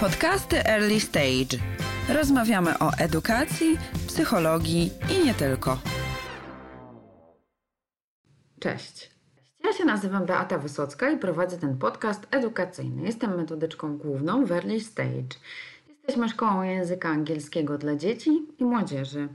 Podcasty Early Stage. Rozmawiamy o edukacji, psychologii i nie tylko. Cześć. Ja się nazywam Beata Wysocka i prowadzę ten podcast edukacyjny. Jestem metodyczką główną w Early Stage. Jesteśmy szkołą języka angielskiego dla dzieci i młodzieży.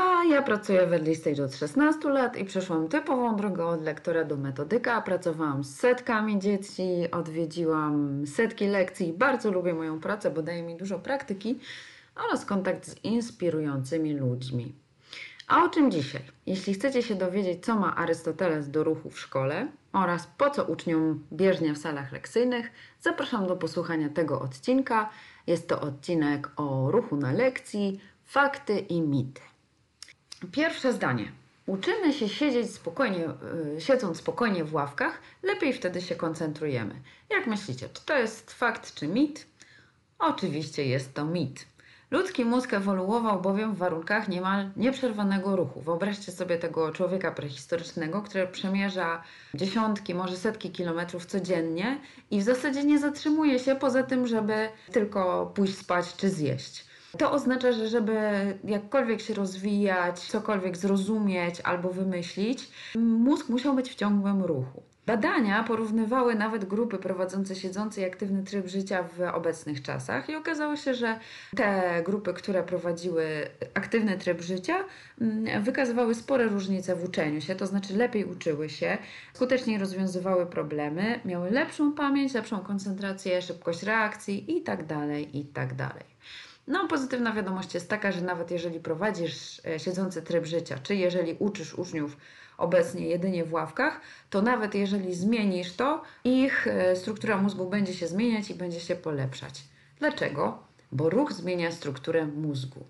A ja pracuję w Early od 16 lat i przeszłam typową drogę od lektora do metodyka. Pracowałam z setkami dzieci, odwiedziłam setki lekcji. Bardzo lubię moją pracę, bo daje mi dużo praktyki oraz kontakt z inspirującymi ludźmi. A o czym dzisiaj? Jeśli chcecie się dowiedzieć, co ma Arystoteles do ruchu w szkole oraz po co uczniom bieżnia w salach lekcyjnych, zapraszam do posłuchania tego odcinka. Jest to odcinek o ruchu na lekcji, fakty i mity. Pierwsze zdanie. Uczymy się siedzieć spokojnie, yy, siedząc spokojnie w ławkach, lepiej wtedy się koncentrujemy. Jak myślicie, czy to jest fakt czy mit? Oczywiście jest to mit. Ludzki mózg ewoluował bowiem w warunkach niemal nieprzerwanego ruchu. Wyobraźcie sobie tego człowieka prehistorycznego, który przemierza dziesiątki, może setki kilometrów codziennie i w zasadzie nie zatrzymuje się poza tym, żeby tylko pójść spać czy zjeść. To oznacza, że żeby jakkolwiek się rozwijać, cokolwiek zrozumieć albo wymyślić, mózg musiał być w ciągłym ruchu. Badania porównywały nawet grupy prowadzące siedzący i aktywny tryb życia w obecnych czasach i okazało się, że te grupy, które prowadziły aktywny tryb życia, mm, wykazywały spore różnice w uczeniu się, to znaczy lepiej uczyły się, skuteczniej rozwiązywały problemy, miały lepszą pamięć, lepszą koncentrację, szybkość reakcji itd. Tak itd. No, pozytywna wiadomość jest taka, że nawet jeżeli prowadzisz e, siedzący tryb życia, czy jeżeli uczysz uczniów obecnie jedynie w ławkach, to nawet jeżeli zmienisz to, ich e, struktura mózgu będzie się zmieniać i będzie się polepszać. Dlaczego? Bo ruch zmienia strukturę mózgu.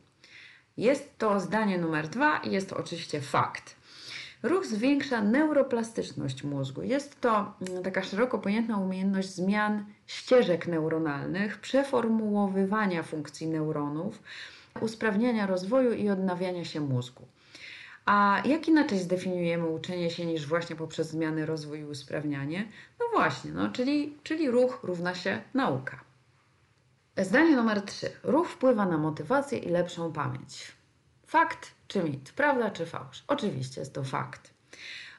Jest to zdanie numer dwa i jest to oczywiście fakt. Ruch zwiększa neuroplastyczność mózgu. Jest to mm, taka szeroko pojętna umiejętność zmian ścieżek neuronalnych, przeformułowywania funkcji neuronów, usprawniania rozwoju i odnawiania się mózgu. A jak inaczej zdefiniujemy uczenie się niż właśnie poprzez zmiany, rozwój i usprawnianie? No właśnie, no, czyli, czyli ruch równa się nauka. Zdanie numer 3. Ruch wpływa na motywację i lepszą pamięć. Fakt czy mit? Prawda czy fałsz? Oczywiście jest to fakt.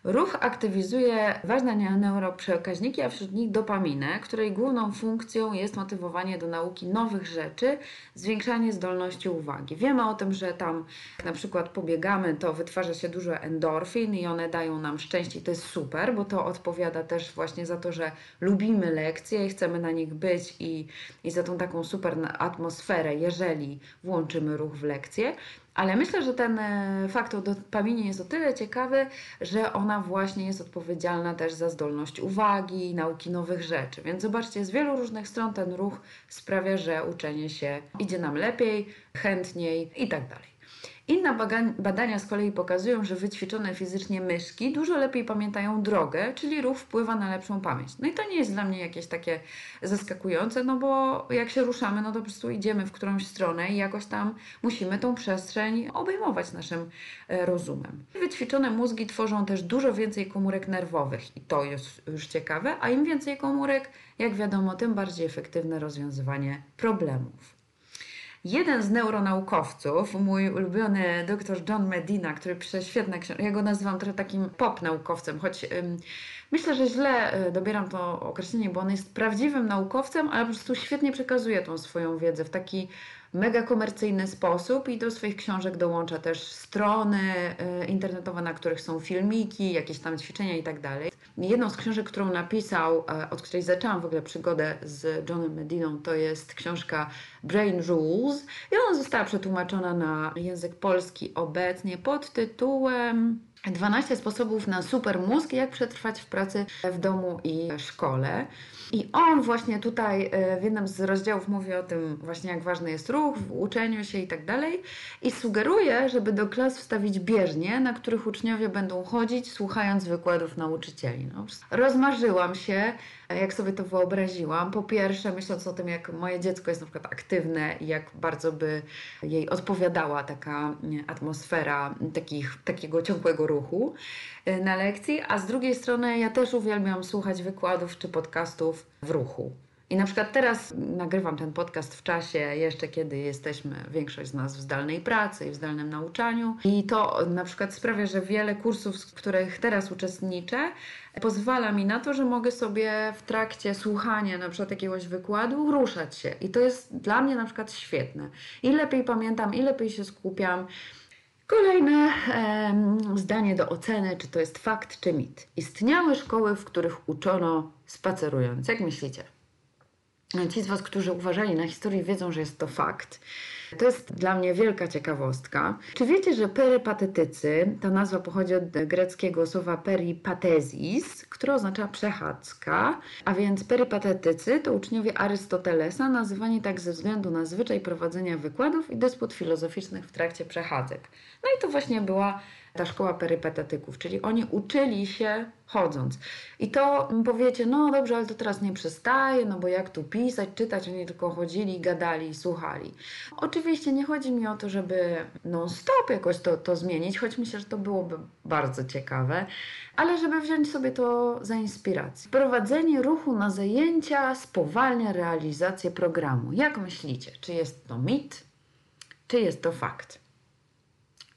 Ruch aktywizuje ważne neuroprzekaźniki, a wśród nich dopaminę, której główną funkcją jest motywowanie do nauki nowych rzeczy, zwiększanie zdolności uwagi. Wiemy o tym, że tam na przykład pobiegamy, to wytwarza się dużo endorfin i one dają nam szczęście i to jest super, bo to odpowiada też właśnie za to, że lubimy lekcje i chcemy na nich być i, i za tą taką super atmosferę, jeżeli włączymy ruch w lekcje. Ale myślę, że ten e, faktor dopaminie jest o tyle ciekawy, że ona właśnie jest odpowiedzialna też za zdolność uwagi, nauki nowych rzeczy. Więc zobaczcie, z wielu różnych stron ten ruch sprawia, że uczenie się idzie nam lepiej, chętniej i tak dalej. Inne badania z kolei pokazują, że wyćwiczone fizycznie myszki dużo lepiej pamiętają drogę, czyli ruch wpływa na lepszą pamięć. No i to nie jest dla mnie jakieś takie zaskakujące, no bo jak się ruszamy, no to po prostu idziemy w którąś stronę i jakoś tam musimy tą przestrzeń obejmować naszym e, rozumem. Wyćwiczone mózgi tworzą też dużo więcej komórek nerwowych i to jest już ciekawe, a im więcej komórek, jak wiadomo, tym bardziej efektywne rozwiązywanie problemów. Jeden z neuronaukowców, mój ulubiony dr John Medina, który pisze świetne książki, ja go nazywam trochę takim pop naukowcem, choć ym, myślę, że źle y, dobieram to określenie, bo on jest prawdziwym naukowcem, ale po prostu świetnie przekazuje tą swoją wiedzę w taki mega komercyjny sposób i do swoich książek dołącza też strony y, internetowe, na których są filmiki, jakieś tam ćwiczenia i tak dalej. Jedną z książek, którą napisał, e, od której zaczęłam w ogóle przygodę z Johnem Mediną, to jest książka Brain Rules i ona została przetłumaczona na język polski obecnie pod tytułem 12 sposobów na super mózg, jak przetrwać w pracy w domu i szkole. I on właśnie tutaj e, w jednym z rozdziałów mówi o tym właśnie, jak ważny jest ruch w uczeniu się i tak dalej. I sugeruje, żeby do klas wstawić bieżnie, na których uczniowie będą chodzić, słuchając wykładów nauczycieli. No, rozmarzyłam się, jak sobie to wyobraziłam. Po pierwsze, myśląc o tym, jak moje dziecko jest na przykład aktywne i jak bardzo by jej odpowiadała taka atmosfera takich, takiego ciągłego ruchu e, na lekcji, a z drugiej strony ja też uwielbiam słuchać wykładów czy podcastów w ruchu. I na przykład teraz nagrywam ten podcast w czasie jeszcze, kiedy jesteśmy, większość z nas w zdalnej pracy i w zdalnym nauczaniu. I to na przykład sprawia, że wiele kursów, w których teraz uczestniczę, pozwala mi na to, że mogę sobie w trakcie słuchania na przykład jakiegoś wykładu ruszać się. I to jest dla mnie na przykład świetne. I lepiej pamiętam, i lepiej się skupiam. Kolejne zdanie do oceny, czy to jest fakt, czy mit. Istniały szkoły, w których uczono spacerując. Jak myślicie? Ci z Was, którzy uważali na historię, wiedzą, że jest to fakt. To jest dla mnie wielka ciekawostka. Czy wiecie, że perypatetycy, ta nazwa pochodzi od greckiego słowa peripatesis, które oznacza przechadzka, a więc perypatetycy to uczniowie Arystotelesa, nazywani tak ze względu na zwyczaj prowadzenia wykładów i dysput filozoficznych w trakcie przechadzek. No i to właśnie była ta szkoła perypatetyków, czyli oni uczyli się chodząc. I to powiecie, no dobrze, ale to teraz nie przestaje, no bo jak tu pisać, czytać, oni tylko chodzili, gadali, słuchali. Oczywiście nie chodzi mi o to, żeby non-stop jakoś to, to zmienić, choć myślę, że to byłoby bardzo ciekawe, ale żeby wziąć sobie to za inspirację. Wprowadzenie ruchu na zajęcia spowalnia realizację programu. Jak myślicie, czy jest to mit, czy jest to fakt?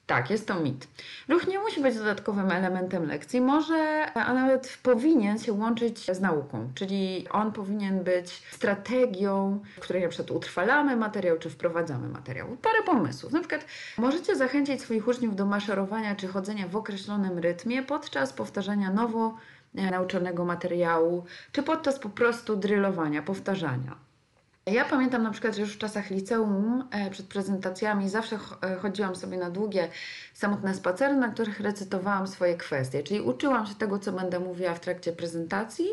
Tak, jest to mit. Ruch nie musi być dodatkowym elementem lekcji, może, a nawet powinien się łączyć z nauką, czyli on powinien być strategią, w której na przykład utrwalamy materiał, czy wprowadzamy materiał. Parę pomysłów. Na przykład możecie zachęcić swoich uczniów do maszerowania czy chodzenia w określonym rytmie podczas powtarzania nowo e, nauczonego materiału, czy podczas po prostu drylowania, powtarzania. Ja pamiętam na przykład, że już w czasach liceum e, przed prezentacjami zawsze e, chodziłam sobie na długie, samotne spacery, na których recytowałam swoje kwestie, czyli uczyłam się tego, co będę mówiła w trakcie prezentacji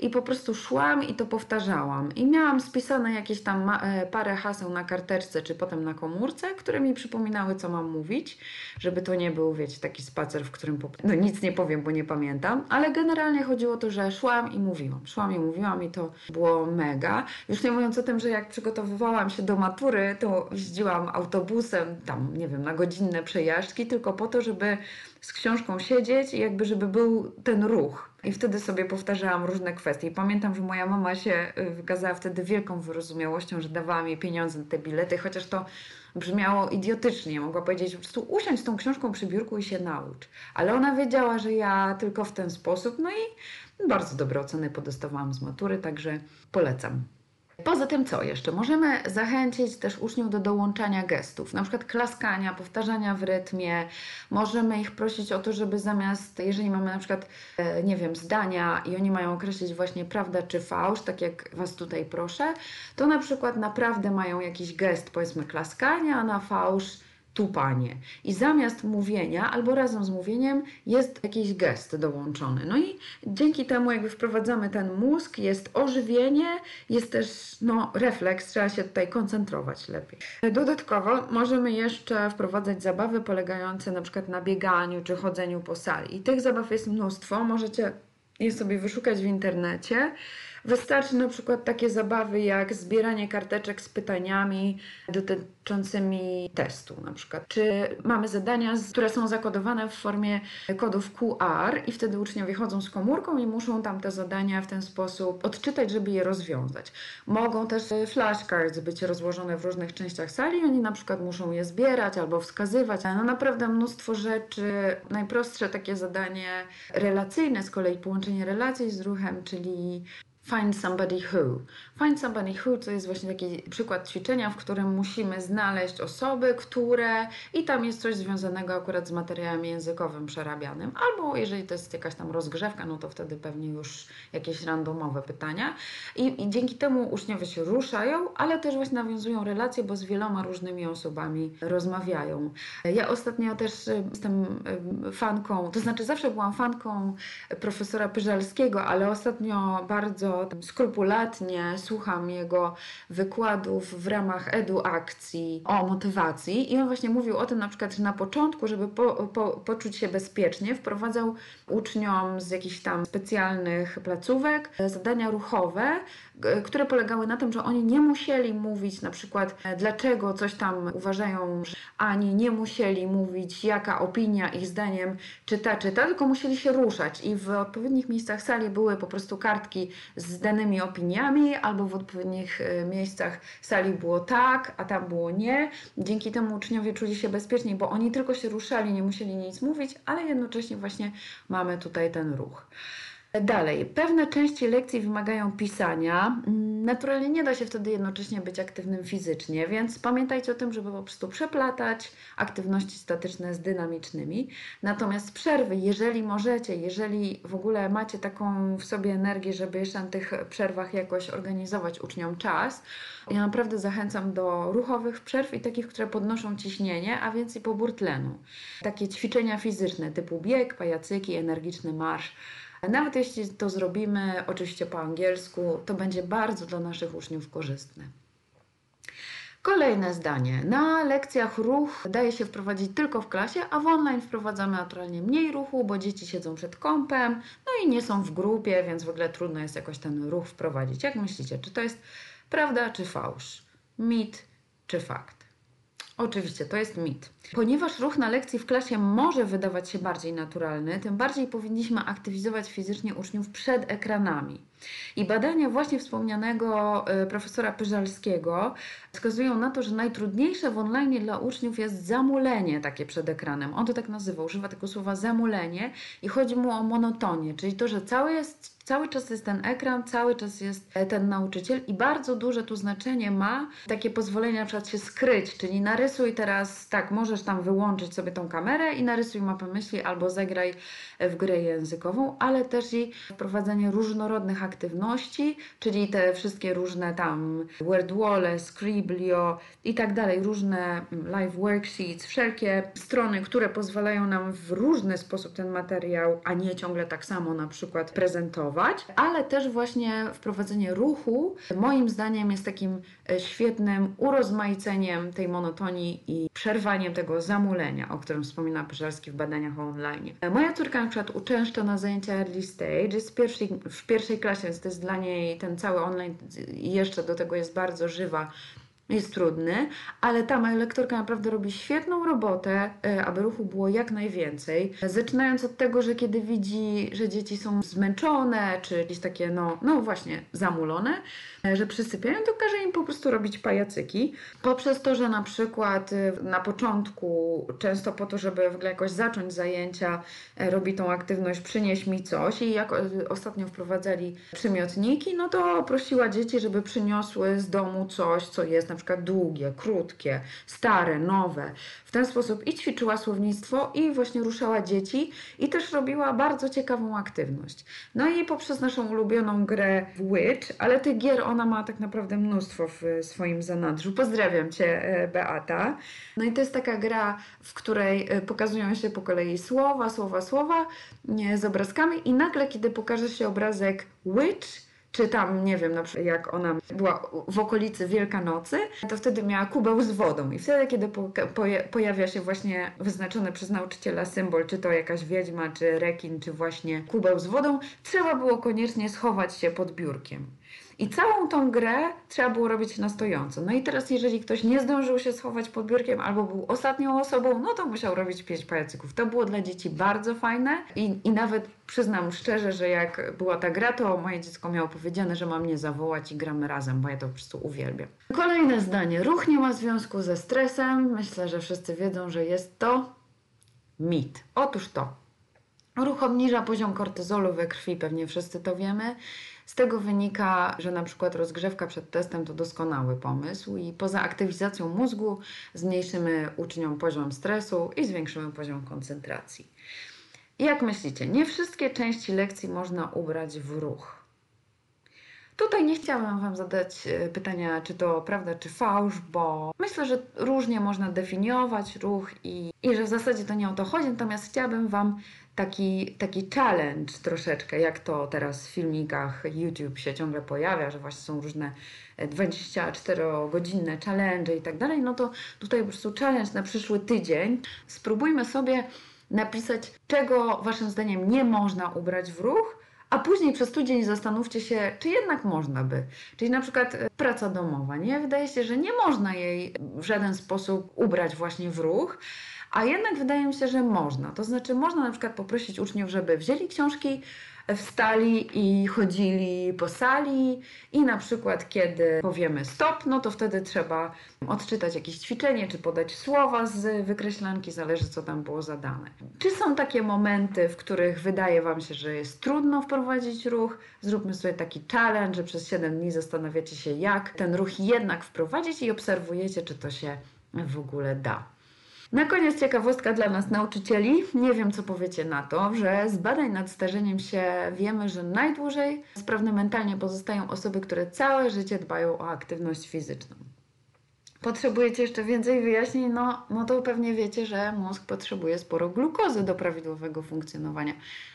i po prostu szłam i to powtarzałam. I miałam spisane jakieś tam e, parę haseł na karteczce czy potem na komórce, które mi przypominały, co mam mówić, żeby to nie był, wiecie, taki spacer, w którym po... no nic nie powiem, bo nie pamiętam, ale generalnie chodziło o to, że szłam i mówiłam. Szłam i mówiłam i to było mega. Już nie mówiąc o tym, tym, że jak przygotowywałam się do matury, to jeździłam autobusem, tam nie wiem, na godzinne przejażdżki, tylko po to, żeby z książką siedzieć i jakby, żeby był ten ruch. I wtedy sobie powtarzałam różne kwestie. I pamiętam, że moja mama się y, wykazała wtedy wielką wyrozumiałością, że dawała mi pieniądze na te bilety, chociaż to brzmiało idiotycznie. Mogła powiedzieć po prostu usiądź z tą książką przy biurku i się naucz. Ale ona wiedziała, że ja tylko w ten sposób, no i bardzo dobre oceny podostawałam z matury, także polecam. Poza tym co jeszcze? Możemy zachęcić też uczniów do dołączania gestów, na przykład klaskania, powtarzania w rytmie. Możemy ich prosić o to, żeby zamiast, jeżeli mamy na przykład, e, nie wiem, zdania i oni mają określić właśnie prawda czy fałsz, tak jak Was tutaj proszę, to na przykład naprawdę mają jakiś gest, powiedzmy klaskania, a na fałsz tupanie. I zamiast mówienia, albo razem z mówieniem, jest jakiś gest dołączony. No i dzięki temu, jakby wprowadzamy ten mózg, jest ożywienie, jest też no, refleks, trzeba się tutaj koncentrować lepiej. Dodatkowo możemy jeszcze wprowadzać zabawy polegające na przykład na bieganiu czy chodzeniu po sali. I tych zabaw jest mnóstwo, możecie je sobie wyszukać w internecie. Wystarczy na przykład takie zabawy jak zbieranie karteczek z pytaniami dotyczącymi testu na przykład. Czy mamy zadania, które są zakodowane w formie kodów QR i wtedy uczniowie chodzą z komórką i muszą tam te zadania w ten sposób odczytać, żeby je rozwiązać. Mogą też flashcards być rozłożone w różnych częściach sali oni na przykład muszą je zbierać albo wskazywać. No naprawdę mnóstwo rzeczy. Najprostsze takie zadanie relacyjne, z kolei połączenie relacji z ruchem, czyli Find somebody who. Find somebody who to jest właśnie taki przykład ćwiczenia, w którym musimy znaleźć osoby, które i tam jest coś związanego akurat z materiałem językowym przerabianym, albo jeżeli to jest jakaś tam rozgrzewka, no to wtedy pewnie już jakieś randomowe pytania. I, i dzięki temu uczniowie się ruszają, ale też właśnie nawiązują relacje, bo z wieloma różnymi osobami rozmawiają. Ja ostatnio też y, jestem y, fanką, to znaczy zawsze byłam fanką profesora Pyżalskiego, ale ostatnio bardzo skrupulatnie słucham jego wykładów w ramach eduakcji o motywacji i on właśnie mówił o tym na przykład, że na początku, żeby po, po, poczuć się bezpiecznie, wprowadzał uczniom z jakichś tam specjalnych placówek zadania ruchowe, które polegały na tym, że oni nie musieli mówić na przykład dlaczego coś tam uważają, ani nie musieli mówić jaka opinia ich zdaniem czyta, czyta, tylko musieli się ruszać i w odpowiednich miejscach sali były po prostu kartki z danymi opiniami, albo w odpowiednich e, miejscach sali było tak, a tam było nie. Dzięki temu uczniowie czuli się bezpieczniej, bo oni tylko się ruszali, nie musieli nic mówić, ale jednocześnie właśnie mamy tutaj ten ruch. Dalej, pewne części lekcji wymagają pisania. Naturalnie nie da się wtedy jednocześnie być aktywnym fizycznie, więc pamiętajcie o tym, żeby po prostu przeplatać aktywności statyczne z dynamicznymi. Natomiast przerwy, jeżeli możecie, jeżeli w ogóle macie taką w sobie energię, żeby jeszcze na tych przerwach jakoś organizować uczniom czas, ja naprawdę zachęcam do ruchowych przerw i takich, które podnoszą ciśnienie, a więc i pobór tlenu. Takie ćwiczenia fizyczne typu bieg, pajacyki, energiczny marsz nawet jeśli to zrobimy oczywiście po angielsku, to będzie bardzo dla naszych uczniów korzystne. Kolejne zdanie. Na lekcjach ruch daje się wprowadzić tylko w klasie, a w online wprowadzamy naturalnie mniej ruchu, bo dzieci siedzą przed kąpem, no i nie są w grupie, więc w ogóle trudno jest jakoś ten ruch wprowadzić. Jak myślicie, czy to jest prawda czy fałsz? Mit czy fakt? Oczywiście, to jest mit. Ponieważ ruch na lekcji w klasie może wydawać się bardziej naturalny, tym bardziej powinniśmy aktywizować fizycznie uczniów przed ekranami. I badania właśnie wspomnianego e, profesora Pyżalskiego wskazują na to, że najtrudniejsze w online dla uczniów jest zamulenie takie przed ekranem. On to tak nazywa, używa tego słowa zamulenie i chodzi mu o monotonię, czyli to, że cały jest Cały czas jest ten ekran, cały czas jest e, ten nauczyciel i bardzo duże tu znaczenie ma takie pozwolenie na przykład się skryć, czyli narysuj teraz, tak, możesz tam wyłączyć sobie tą kamerę i narysuj mapę myśli albo zagraj w grę językową, ale też i wprowadzenie różnorodnych aktywności, czyli te wszystkie różne tam WordWall, Scriblio i tak dalej, różne live worksheets, wszelkie strony, które pozwalają nam w różny sposób ten materiał, a nie ciągle tak samo na przykład prezentować, ale też właśnie wprowadzenie ruchu moim zdaniem jest takim e, świetnym urozmaiceniem tej monotonii i przerwaniem tego zamulenia, o którym wspomina Pyżalski w badaniach online. E, moja córka na przykład uczęszcza na zajęcia early stage, jest w pierwszej, w pierwszej klasie, więc to jest dla niej ten cały online i jeszcze do tego jest bardzo żywa jest trudny, ale ta moja lektorka naprawdę robi świetną robotę, e, aby ruchu było jak najwięcej. Zaczynając od tego, że kiedy widzi, że dzieci są zmęczone, czy jakieś takie, no, no właśnie, zamulone, e, że przysypiają, to każe im po prostu robić pajacyki. Poprzez to, że na przykład e, na początku, często po to, żeby w ogóle jakoś zacząć zajęcia, robi tą aktywność przynieś mi coś i jak ostatnio wprowadzali przymiotniki, no to prosiła dzieci, żeby przyniosły z domu coś, co jest na przykład długie, krótkie, stare, nowe. W ten sposób i ćwiczyła słownictwo, i właśnie ruszała dzieci, i też robiła bardzo ciekawą aktywność. No i poprzez naszą ulubioną grę Witch, ale tych gier ona ma tak naprawdę mnóstwo w swoim zanadrzu. Pozdrawiam Cię, e, Beata. No i to jest taka gra, w której e, pokazują się po kolei słowa, słowa, słowa z obrazkami, i nagle, kiedy pokaże się obrazek Witch, czy tam, nie wiem, na przykład jak ona była w okolicy Wielkanocy, to wtedy miała kubeł z wodą i wtedy, kiedy po, po, pojawia się właśnie wyznaczony przez nauczyciela symbol, czy to jakaś wiedźma, czy rekin, czy właśnie kubeł z wodą, trzeba było koniecznie schować się pod biurkiem. I całą tą grę trzeba było robić na stojąco. No i teraz, jeżeli ktoś nie zdążył się schować pod biurkiem albo był ostatnią osobą, no to musiał robić pięć pajacyków. To było dla dzieci bardzo fajne i, i nawet przyznam szczerze, że jak była ta gra, to moje dziecko miało powiedziane, że ma mnie zawołać i gramy razem, bo ja to po prostu uwielbiam. Kolejne zdanie. Ruch nie ma związku ze stresem. Myślę, że wszyscy wiedzą, że jest to mit. Otóż to. Ruch obniża poziom kortyzolu we krwi, pewnie wszyscy to wiemy. Z tego wynika, że na przykład rozgrzewka przed testem to doskonały pomysł i poza aktywizacją mózgu zmniejszymy uczniom poziom stresu i zwiększymy poziom koncentracji. Jak myślicie, nie wszystkie części lekcji można ubrać w ruch. Tutaj nie chciałam Wam zadać e, pytania, czy to prawda, czy fałsz, bo myślę, że różnie można definiować ruch i, i że w zasadzie to nie o to chodzi, natomiast chciałabym Wam taki, taki challenge troszeczkę, jak to teraz w filmikach YouTube się ciągle pojawia, że właśnie są różne 24-godzinne challenge i tak dalej, no to tutaj po prostu challenge na przyszły tydzień. Spróbujmy sobie napisać, czego Waszym zdaniem nie można ubrać w ruch, a później przez tydzień zastanówcie się, czy jednak można by. Czyli na przykład e, praca domowa, nie? Wydaje się, że nie można jej w żaden sposób ubrać właśnie w ruch, a jednak wydaje mi się, że można. To znaczy, można na przykład poprosić uczniów, żeby wzięli książki wstali i chodzili po sali i na przykład kiedy powiemy stop, no to wtedy trzeba odczytać jakieś ćwiczenie, czy podać słowa z wykreślanki, zależy co tam było zadane. Czy są takie momenty, w których wydaje Wam się, że jest trudno wprowadzić ruch? Zróbmy sobie taki challenge, że przez 7 dni zastanawiacie się, jak ten ruch jednak wprowadzić i obserwujecie, czy to się w ogóle da. Na koniec ciekawostka dla nas nauczycieli. Nie wiem, co powiecie na to, że z badań nad starzeniem się wiemy, że najdłużej sprawne mentalnie pozostają osoby, które całe życie dbają o aktywność fizyczną. Potrzebujecie jeszcze więcej wyjaśnień? No, no to pewnie wiecie, że mózg potrzebuje sporo glukozy do prawidłowego funkcjonowania.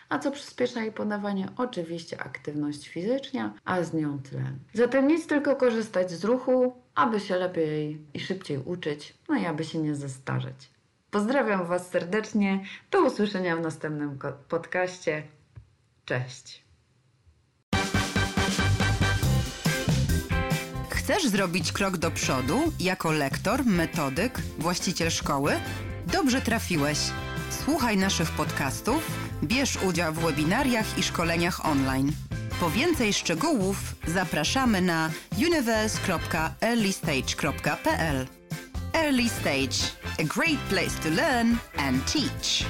A co przyspiesza jej podawanie? Oczywiście aktywność fizyczna, a z nią tlen. Zatem nic tylko korzystać z ruchu, aby się lepiej i szybciej uczyć, no i aby się nie zestarzeć. Pozdrawiam Was serdecznie. Do usłyszenia w następnym podcaście. Cześć. Chcesz zrobić krok do przodu jako lektor, metodyk, właściciel szkoły? Dobrze trafiłeś. Słuchaj naszych podcastów, bierz udział w webinariach i szkoleniach online. Po więcej szczegółów zapraszamy na universe.earlystage.pl Early Stage, a great place to learn and teach.